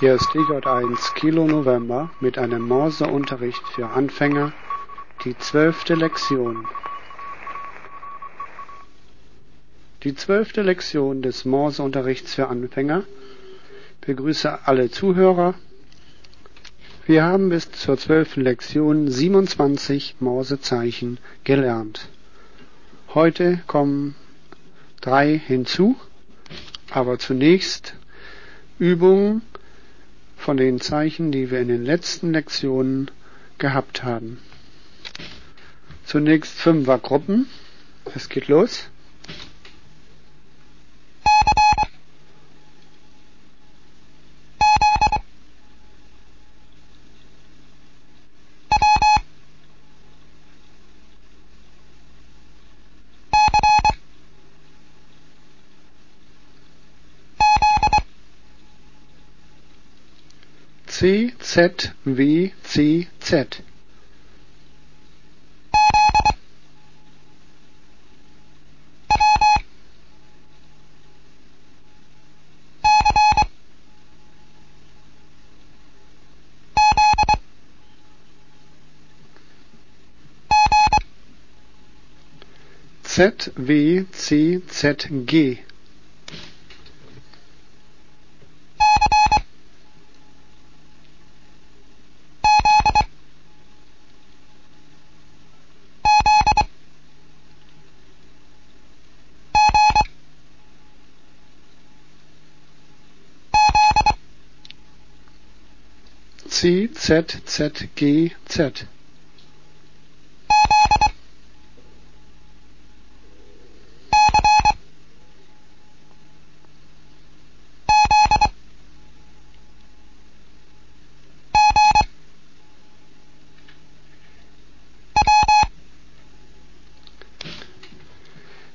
Hier ist DJ1 Kilo November mit einem Morseunterricht für Anfänger, die zwölfte Lektion. Die zwölfte Lektion des Morseunterrichts für Anfänger. Begrüße alle Zuhörer. Wir haben bis zur zwölften Lektion 27 Morsezeichen gelernt. Heute kommen drei hinzu, aber zunächst Übungen von den Zeichen, die wir in den letzten Lektionen gehabt haben. Zunächst Fünfergruppen. Es geht los. Z W C Z. Z W C Z G C Z Z G Z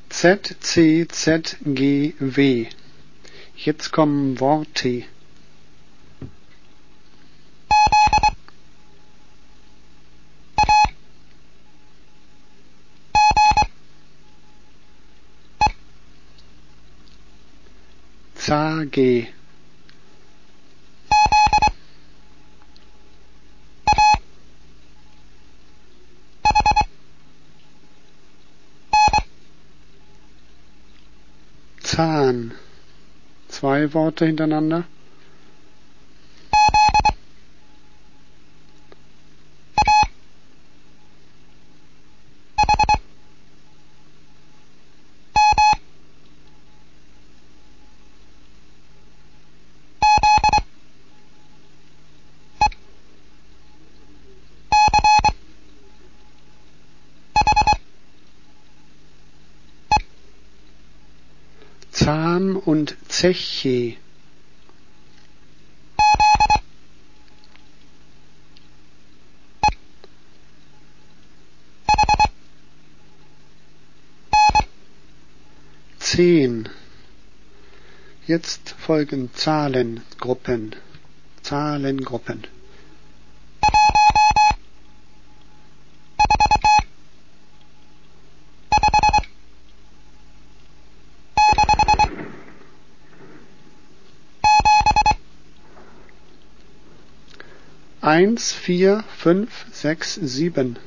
Z C Z G W Jetzt kommen Worte. Zage Zahn. Zwei Worte hintereinander. Zahn und Zeche. Zehn. Jetzt folgen Zahlengruppen. Zahlengruppen. Eins, vier, fünf, sechs, sieben.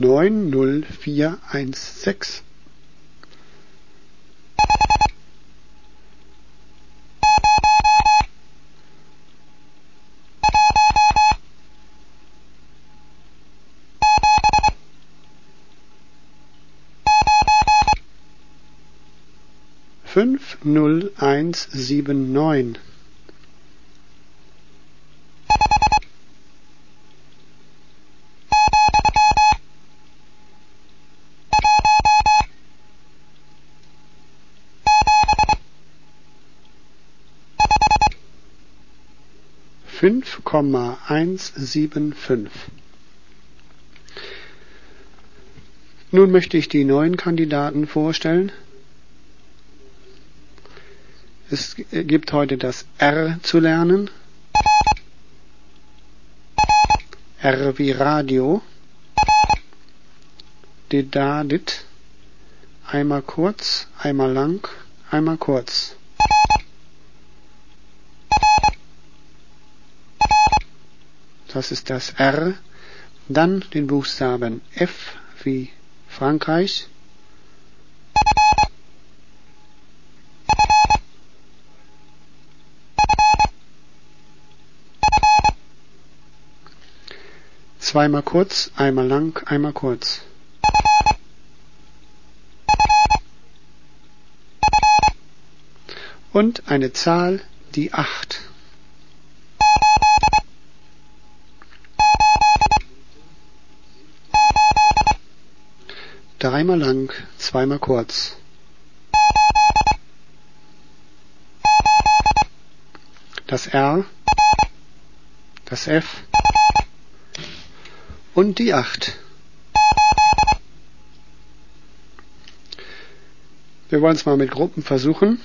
Neun, null, vier, eins, sechs. Fünf null eins sieben neun fünf Komma eins sieben fünf Nun möchte ich die neuen Kandidaten vorstellen. Es gibt heute das R zu lernen. R wie Radio. Dedadit. Einmal kurz, einmal lang, einmal kurz. Das ist das R. Dann den Buchstaben F wie Frankreich. Zweimal kurz, einmal lang, einmal kurz. Und eine Zahl, die acht. Dreimal lang, zweimal kurz. Das R, das F, und die acht. Wir wollen es mal mit Gruppen versuchen.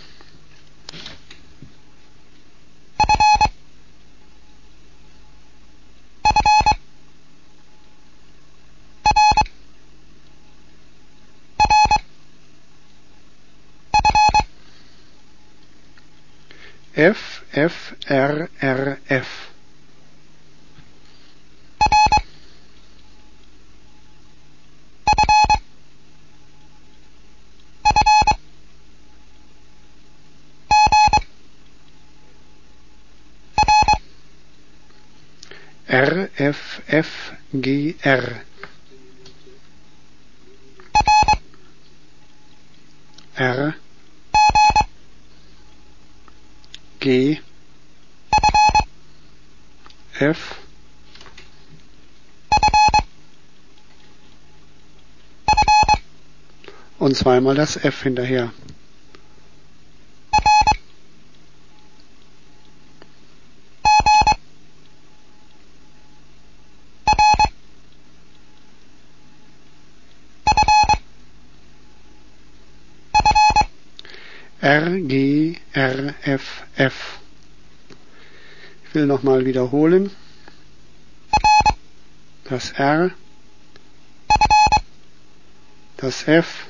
F, F, R, R, F. R F F G R R G F und zweimal das F hinterher. R, G, R, F, F. Ich will nochmal wiederholen. Das R, das F,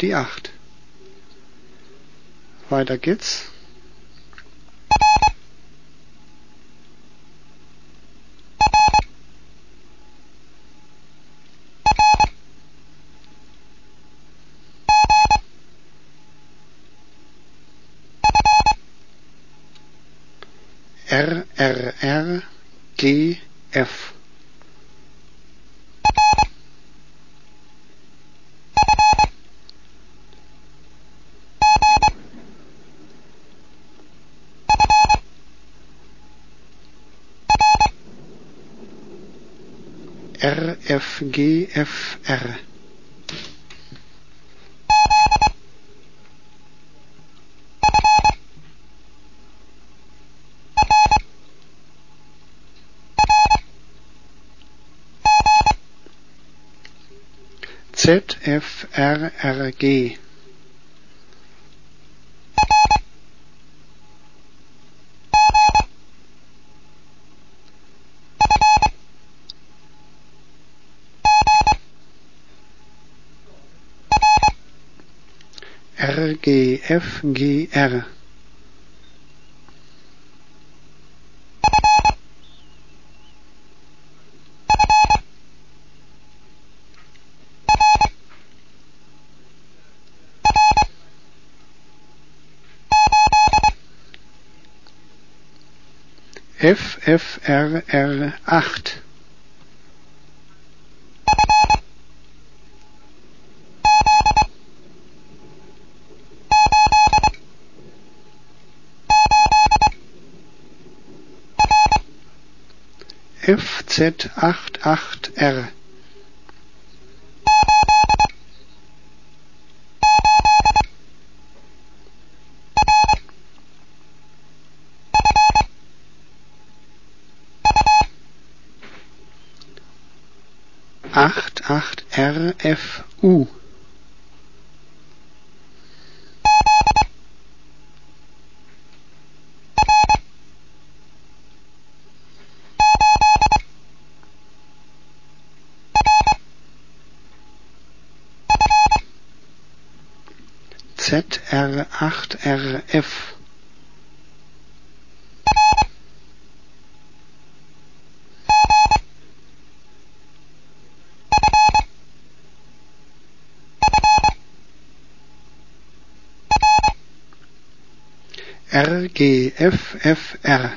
die 8. Weiter geht's. R, R, R, G, F. R, F, G, F, R. Z, F, R, R, G. R, G, F, G, R. F, F, R, R, 8. FZ88R RFU. ZR8RF RGFFR.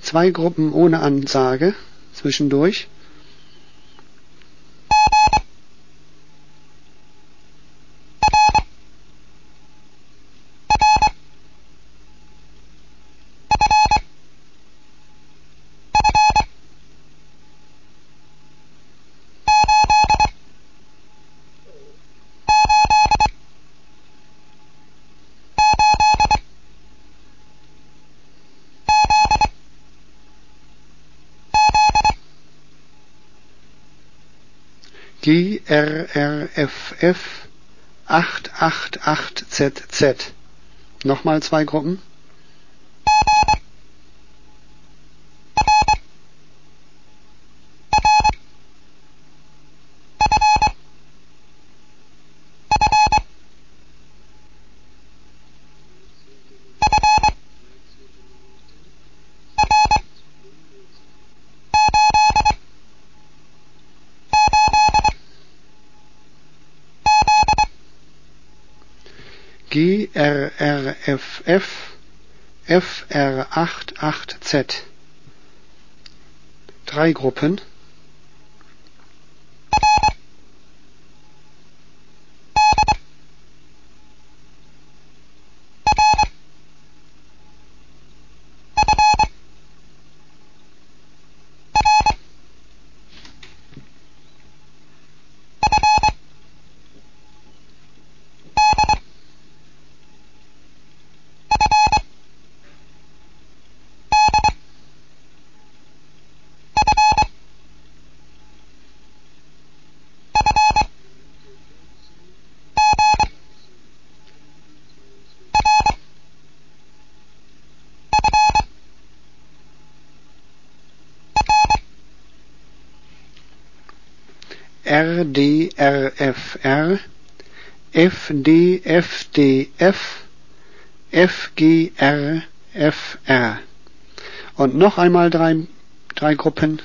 Zwei Gruppen ohne Ansage zwischendurch. GRRFF 888ZZ. Nochmal zwei Gruppen. GRRFF FR88Z. Drei Gruppen. RDRFR, FDFDF, FGRFR. Und noch einmal drei, drei Gruppen.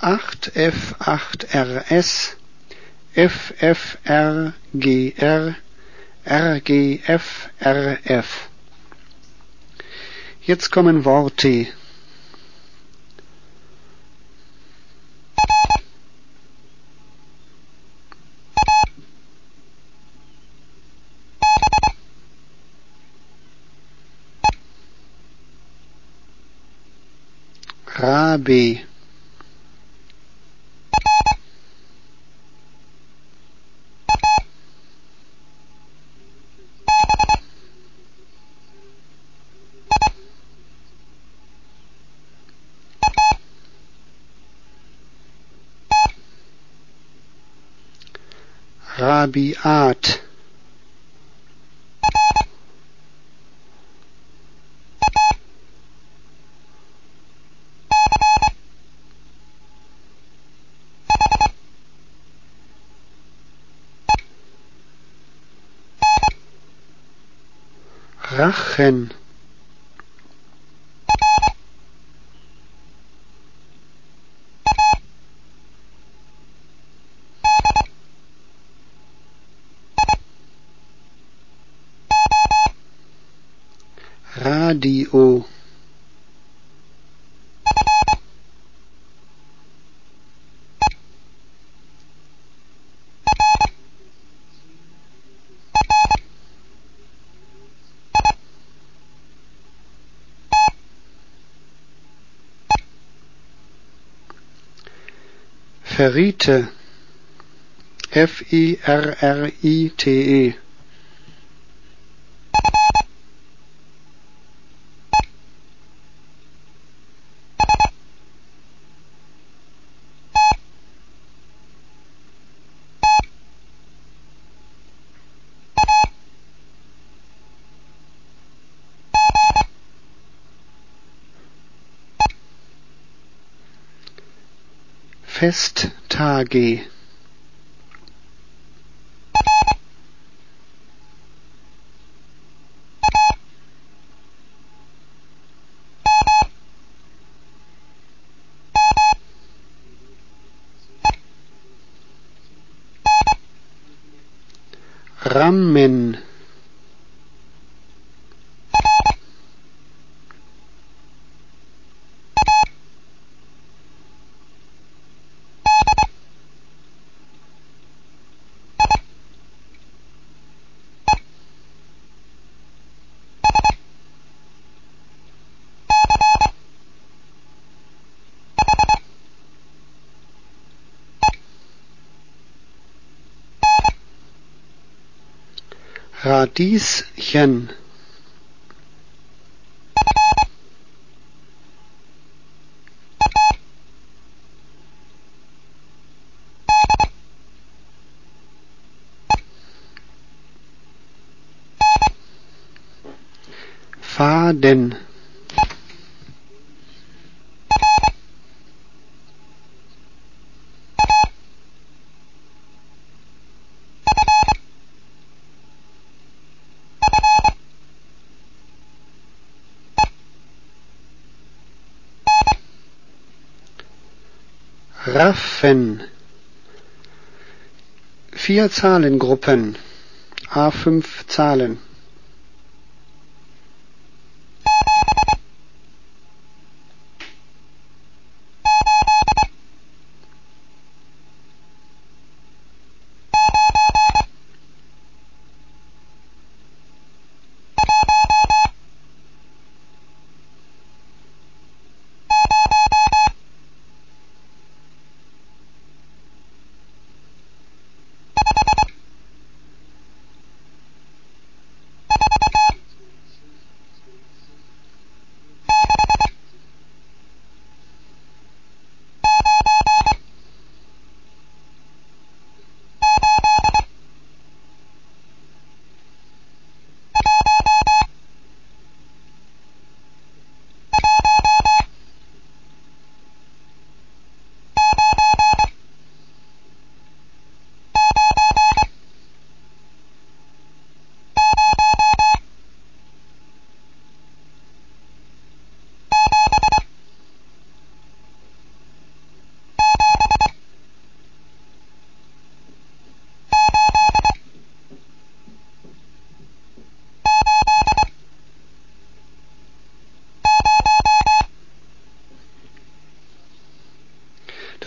Acht F acht RS FFRGR RGFRF. Jetzt kommen Worte. Rabe Rabiat. Rachen Radio. Verriete. F-I-R-R-I-T-E Festtage. Rammen Radieschen Faden Raffen. Vier Zahlengruppen. A fünf Zahlen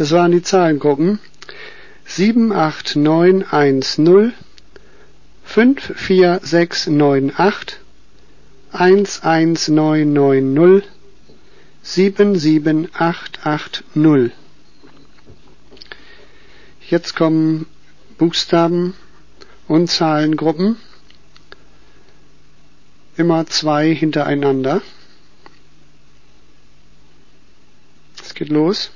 Das waren die Zahlengruppen 78910 54698 11990 77880. Jetzt kommen Buchstaben und Zahlengruppen. Immer zwei hintereinander. Es geht los.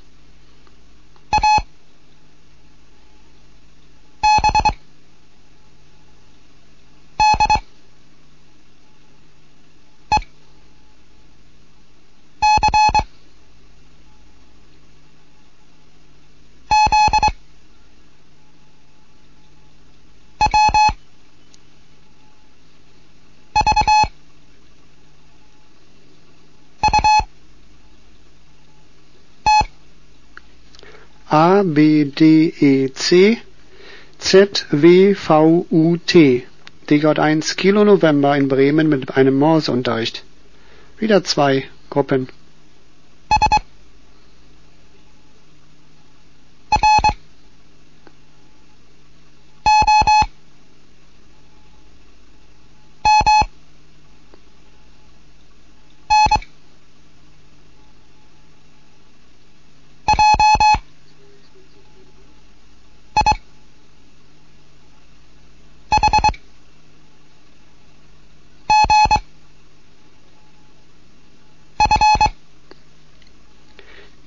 A B D E C Z W V U T Degott 1 Kilo November in Bremen mit einem Morseunterricht. Wieder zwei Gruppen.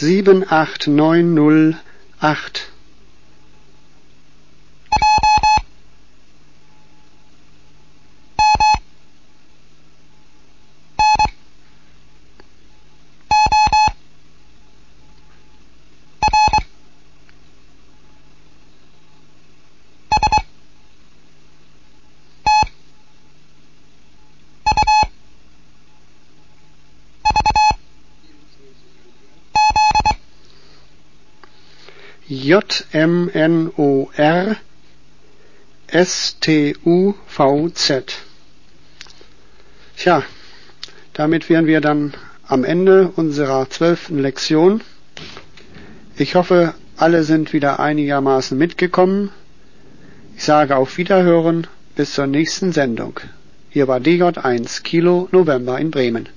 78908 J-M-N-O-R S-T-U-V-Z. Tja, damit wären wir dann am Ende unserer zwölften Lektion. Ich hoffe, alle sind wieder einigermaßen mitgekommen. Ich sage auf Wiederhören bis zur nächsten Sendung. Hier war DJ1 Kilo November in Bremen.